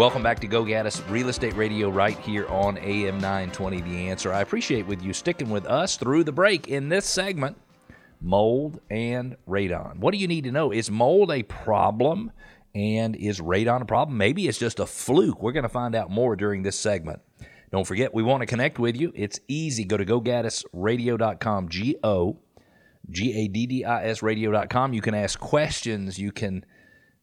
Welcome back to Go Gaddis Real Estate Radio right here on AM 920 The Answer. I appreciate with you sticking with us through the break in this segment mold and radon. What do you need to know? Is mold a problem and is radon a problem? Maybe it's just a fluke. We're going to find out more during this segment. Don't forget, we want to connect with you. It's easy. Go to gogaddisradio.com, G O G A D D I S radio.com. You can ask questions. You can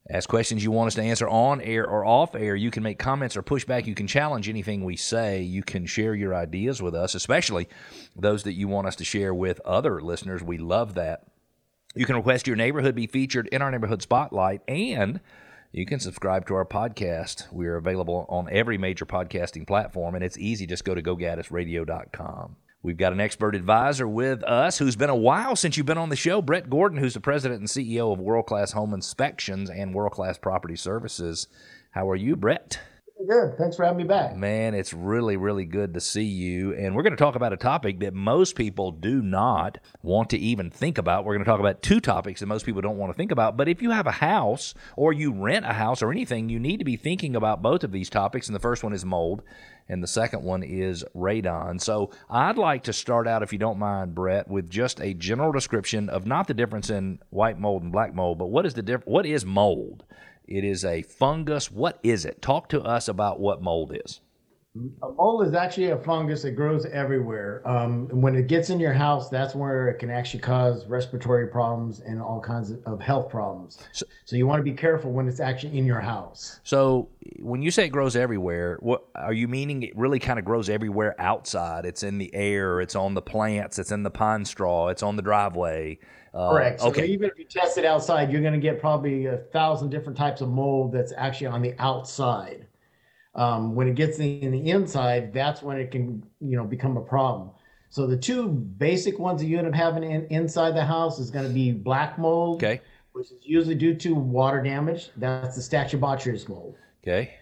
ask questions you want us to answer on air or off air. You can make comments or push back. You can challenge anything we say. You can share your ideas with us, especially those that you want us to share with other listeners. We love that. You can request your neighborhood be featured in our neighborhood spotlight and you can subscribe to our podcast. We are available on every major podcasting platform, and it's easy. Just go to gogaddisradio.com. We've got an expert advisor with us who's been a while since you've been on the show, Brett Gordon, who's the president and CEO of World Class Home Inspections and World Class Property Services. How are you, Brett? Good. Thanks for having me back. Man, it's really, really good to see you. And we're going to talk about a topic that most people do not want to even think about. We're going to talk about two topics that most people don't want to think about. But if you have a house or you rent a house or anything, you need to be thinking about both of these topics. And the first one is mold, and the second one is radon. So I'd like to start out, if you don't mind, Brett, with just a general description of not the difference in white mold and black mold, but what is the diff- what is mold? It is a fungus. What is it? Talk to us about what mold is. A mold is actually a fungus that grows everywhere. Um, when it gets in your house, that's where it can actually cause respiratory problems and all kinds of health problems. So, so you want to be careful when it's actually in your house. So when you say it grows everywhere, what are you meaning? It really kind of grows everywhere outside. It's in the air. It's on the plants. It's in the pine straw. It's on the driveway. Uh, Correct. So okay. even if you test it outside, you're going to get probably a thousand different types of mold that's actually on the outside. Um, when it gets in the inside, that's when it can, you know, become a problem. So the two basic ones that you end up having in, inside the house is going to be black mold, okay. which is usually due to water damage. That's the Stachybotrys mold. Okay.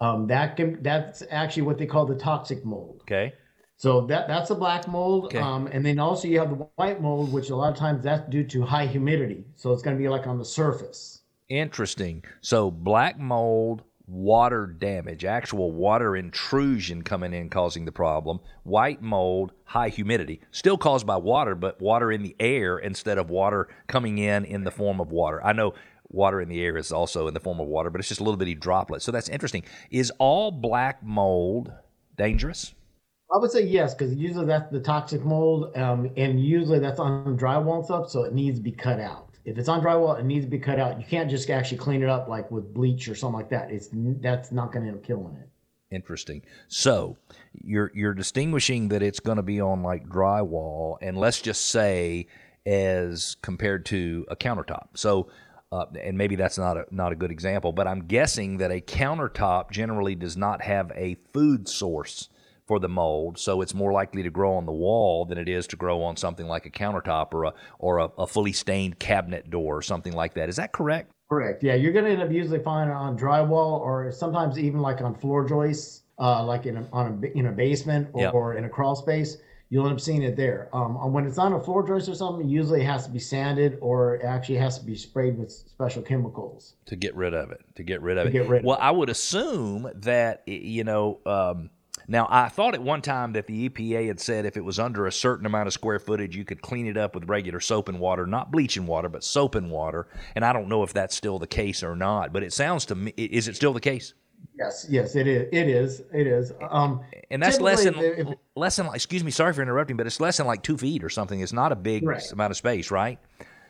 Um, that can that's actually what they call the toxic mold. Okay. So that that's the black mold. Okay. Um, and then also you have the white mold, which a lot of times that's due to high humidity. So it's going to be like on the surface. Interesting. So black mold, water damage, actual water intrusion coming in causing the problem. White mold, high humidity, still caused by water, but water in the air instead of water coming in in the form of water. I know water in the air is also in the form of water, but it's just a little bitty droplet. So that's interesting. Is all black mold dangerous? I would say yes, because usually that's the toxic mold, um, and usually that's on drywall stuff, so it needs to be cut out if it's on drywall, it needs to be cut out. You can't just actually clean it up like with bleach or something like that. It's that's not going to end up killing it. Interesting. So you're you're distinguishing that it's going to be on like drywall, and let's just say as compared to a countertop. So. Uh, and maybe that's not a not a good example, but I'm guessing that a countertop generally does not have a food source for the mold, so it's more likely to grow on the wall than it is to grow on something like a countertop or a or a, a fully stained cabinet door or something like that. Is that correct? Correct. Yeah, you're going to end up usually finding it on drywall or sometimes even like on floor joists, uh, like in a, on a in a basement or, yep. or in a crawl space. You'll end up seeing it there. Um, when it's on a floor joist or something, usually it has to be sanded or it actually has to be sprayed with special chemicals to get rid of it. To get rid of to it. Get rid well, of it. I would assume that you know. Um, now, I thought at one time that the EPA had said if it was under a certain amount of square footage, you could clean it up with regular soap and water, not bleaching water, but soap and water. And I don't know if that's still the case or not, but it sounds to me, is it still the case? Yes, yes, it is. It is. It is. Um, and that's less than if, less than. Excuse me, sorry for interrupting, but it's less than like two feet or something. It's not a big right. amount of space, right?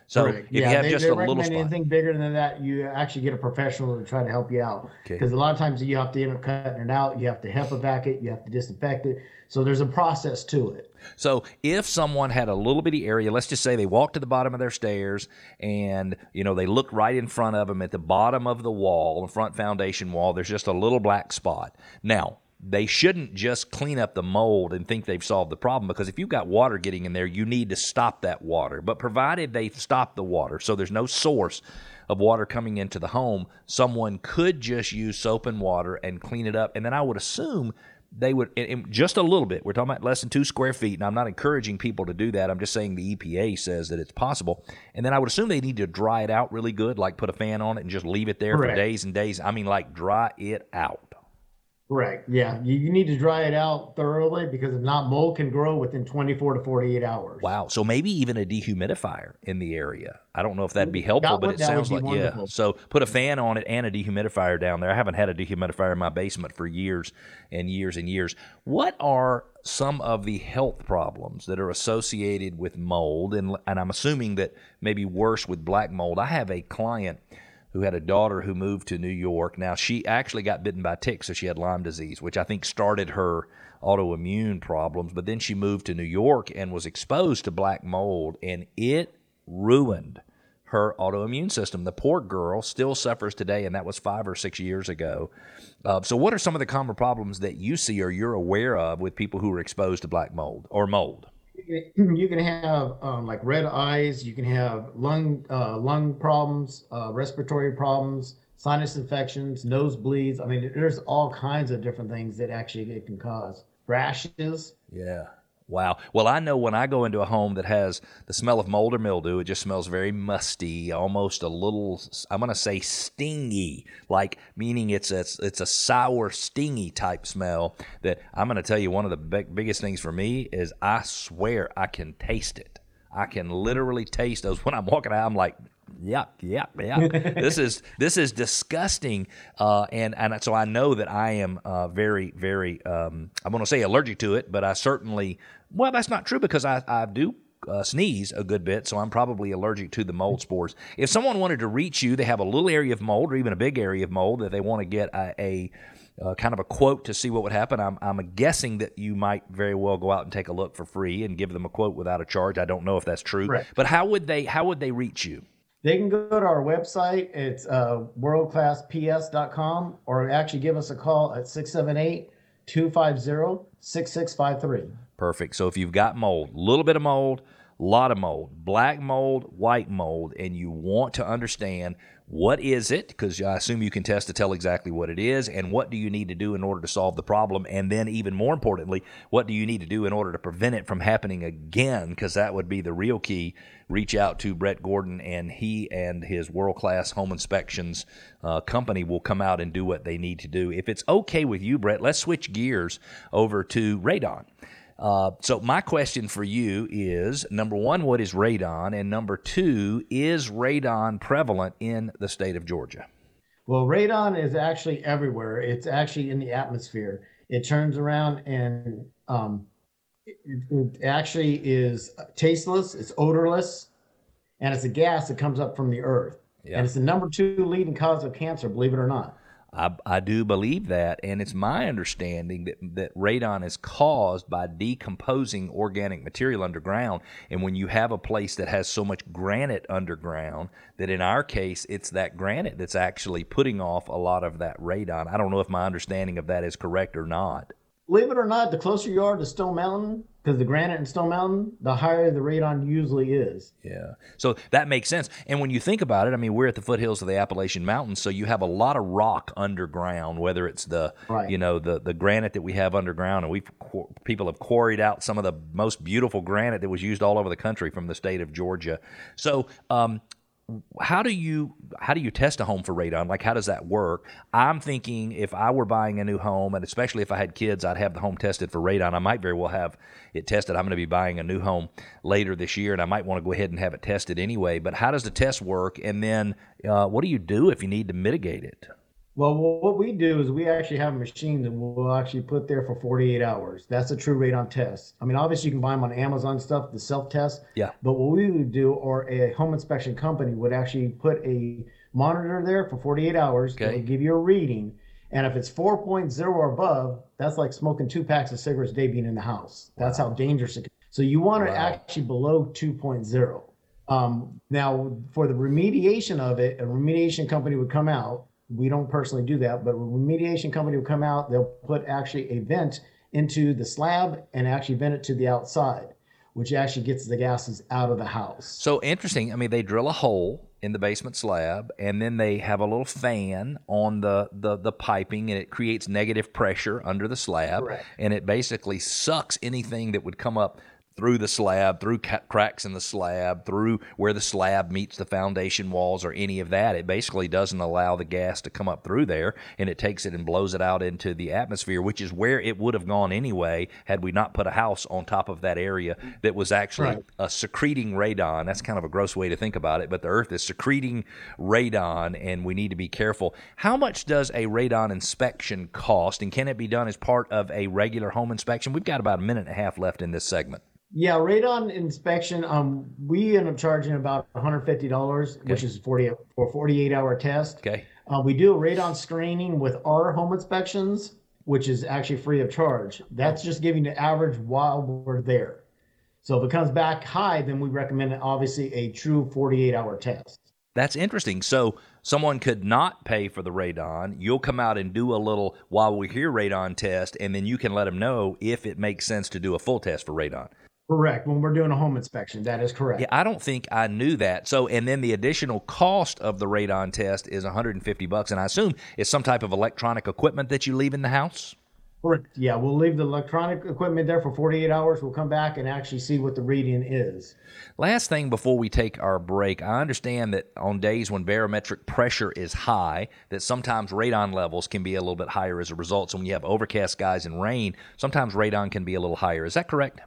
So Correct. if yeah, you have they, just they a little spot. anything bigger than that, you actually get a professional to try to help you out. Because okay. a lot of times you have to end up cutting it out. You have to HEPA it. You have to disinfect it. So there's a process to it. So if someone had a little bitty area, let's just say they walked to the bottom of their stairs and you know they look right in front of them at the bottom of the wall, the front foundation wall. There's just a little black spot. Now they shouldn't just clean up the mold and think they've solved the problem because if you've got water getting in there, you need to stop that water. But provided they stop the water, so there's no source of water coming into the home, someone could just use soap and water and clean it up. And then I would assume they would just a little bit. We're talking about less than two square feet, and I'm not encouraging people to do that. I'm just saying the EPA says that it's possible. And then I would assume they need to dry it out really good, like put a fan on it and just leave it there Correct. for days and days. I mean, like dry it out. Correct. Yeah, you, you need to dry it out thoroughly because if not, mold can grow within 24 to 48 hours. Wow. So maybe even a dehumidifier in the area. I don't know if that'd be helpful, but it sounds like wonderful. yeah. So put a fan on it and a dehumidifier down there. I haven't had a dehumidifier in my basement for years and years and years. What are some of the health problems that are associated with mold? And and I'm assuming that maybe worse with black mold. I have a client who had a daughter who moved to New York. Now, she actually got bitten by ticks, so she had Lyme disease, which I think started her autoimmune problems. But then she moved to New York and was exposed to black mold, and it ruined her autoimmune system. The poor girl still suffers today, and that was five or six years ago. Uh, so, what are some of the common problems that you see or you're aware of with people who are exposed to black mold or mold? you can have um, like red eyes. You can have lung uh, lung problems, uh, respiratory problems, sinus infections, nosebleeds. I mean, there's all kinds of different things that actually it can cause rashes. Yeah. Wow. Well, I know when I go into a home that has the smell of mold or mildew, it just smells very musty, almost a little, I'm going to say stingy, like meaning it's a, it's a sour, stingy type smell that I'm going to tell you one of the big, biggest things for me is I swear I can taste it. I can literally taste those when I'm walking out. I'm like, yuck, yuck, yuck. this is this is disgusting, uh, and and so I know that I am uh, very, very. Um, I'm going to say allergic to it, but I certainly. Well, that's not true because I I do uh, sneeze a good bit, so I'm probably allergic to the mold spores. If someone wanted to reach you, they have a little area of mold or even a big area of mold that they want to get a, a uh, kind of a quote to see what would happen. I'm, I'm guessing that you might very well go out and take a look for free and give them a quote without a charge. I don't know if that's true, but how would they how would they reach you? They can go to our website. It's uh, worldclassps.com or actually give us a call at 678 250 6653. Perfect. So if you've got mold, a little bit of mold, lot of mold, black mold, white mold, and you want to understand what is it? Because I assume you can test to tell exactly what it is, and what do you need to do in order to solve the problem? And then, even more importantly, what do you need to do in order to prevent it from happening again? Because that would be the real key. Reach out to Brett Gordon, and he and his world class home inspections uh, company will come out and do what they need to do. If it's okay with you, Brett, let's switch gears over to Radon. Uh, so my question for you is number one, what is radon? And number two, is radon prevalent in the state of Georgia? Well, radon is actually everywhere. It's actually in the atmosphere. It turns around and um, it, it actually is tasteless, it's odorless, and it's a gas that comes up from the earth. Yeah. And it's the number two leading cause of cancer, believe it or not. I, I do believe that, and it's my understanding that, that radon is caused by decomposing organic material underground. And when you have a place that has so much granite underground, that in our case, it's that granite that's actually putting off a lot of that radon. I don't know if my understanding of that is correct or not believe it or not, the closer you are to Stone Mountain, because the granite in Stone Mountain, the higher the radon usually is. Yeah. So that makes sense. And when you think about it, I mean, we're at the foothills of the Appalachian Mountains, so you have a lot of rock underground, whether it's the, right. you know, the, the granite that we have underground. And we people have quarried out some of the most beautiful granite that was used all over the country from the state of Georgia. So, um, how do you how do you test a home for radon? Like how does that work? I'm thinking if I were buying a new home, and especially if I had kids, I'd have the home tested for radon. I might very well have it tested. I'm going to be buying a new home later this year, and I might want to go ahead and have it tested anyway. But how does the test work? And then uh, what do you do if you need to mitigate it? Well, what we do is we actually have a machine that we'll actually put there for 48 hours. That's a true radon test. I mean, obviously you can buy them on Amazon stuff, the self test. Yeah. But what we would do, or a home inspection company would actually put a monitor there for 48 hours. Okay. Would give you a reading. And if it's 4.0 or above, that's like smoking two packs of cigarettes a day being in the house. That's wow. how dangerous it is. So you want wow. actually below 2.0. Um, now, for the remediation of it, a remediation company would come out we don't personally do that, but a remediation company will come out, they'll put actually a vent into the slab and actually vent it to the outside, which actually gets the gases out of the house. So interesting. I mean, they drill a hole in the basement slab and then they have a little fan on the, the, the piping and it creates negative pressure under the slab Correct. and it basically sucks anything that would come up through the slab, through ca- cracks in the slab, through where the slab meets the foundation walls or any of that. It basically doesn't allow the gas to come up through there and it takes it and blows it out into the atmosphere, which is where it would have gone anyway had we not put a house on top of that area that was actually right. a secreting radon. That's kind of a gross way to think about it, but the earth is secreting radon and we need to be careful. How much does a radon inspection cost and can it be done as part of a regular home inspection? We've got about a minute and a half left in this segment. Yeah, radon inspection. Um, we end up charging about one hundred fifty dollars, okay. which is forty for forty eight hour test. Okay. Uh, we do a radon screening with our home inspections, which is actually free of charge. That's just giving the average while we're there. So if it comes back high, then we recommend obviously a true forty eight hour test. That's interesting. So someone could not pay for the radon. You'll come out and do a little while we hear radon test, and then you can let them know if it makes sense to do a full test for radon. Correct. When we're doing a home inspection, that is correct. Yeah, I don't think I knew that. So, and then the additional cost of the radon test is 150 bucks, and I assume it's some type of electronic equipment that you leave in the house. Correct. Yeah, we'll leave the electronic equipment there for 48 hours. We'll come back and actually see what the reading is. Last thing before we take our break, I understand that on days when barometric pressure is high, that sometimes radon levels can be a little bit higher as a result. So when you have overcast skies and rain, sometimes radon can be a little higher. Is that correct?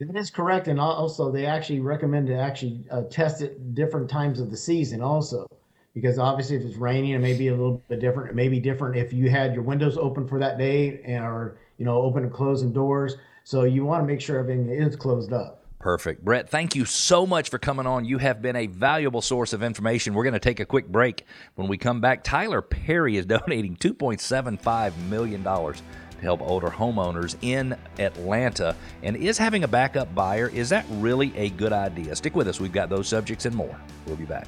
That is correct, and also they actually recommend to actually uh, test it different times of the season also, because obviously if it's raining, it may be a little bit different. It may be different if you had your windows open for that day, and or you know open and closing doors. So you want to make sure everything is closed up. Perfect. Brett, thank you so much for coming on. You have been a valuable source of information. We're going to take a quick break. When we come back, Tyler Perry is donating $2.75 million help older homeowners in Atlanta. And is having a backup buyer, is that really a good idea? Stick with us. We've got those subjects and more. We'll be back.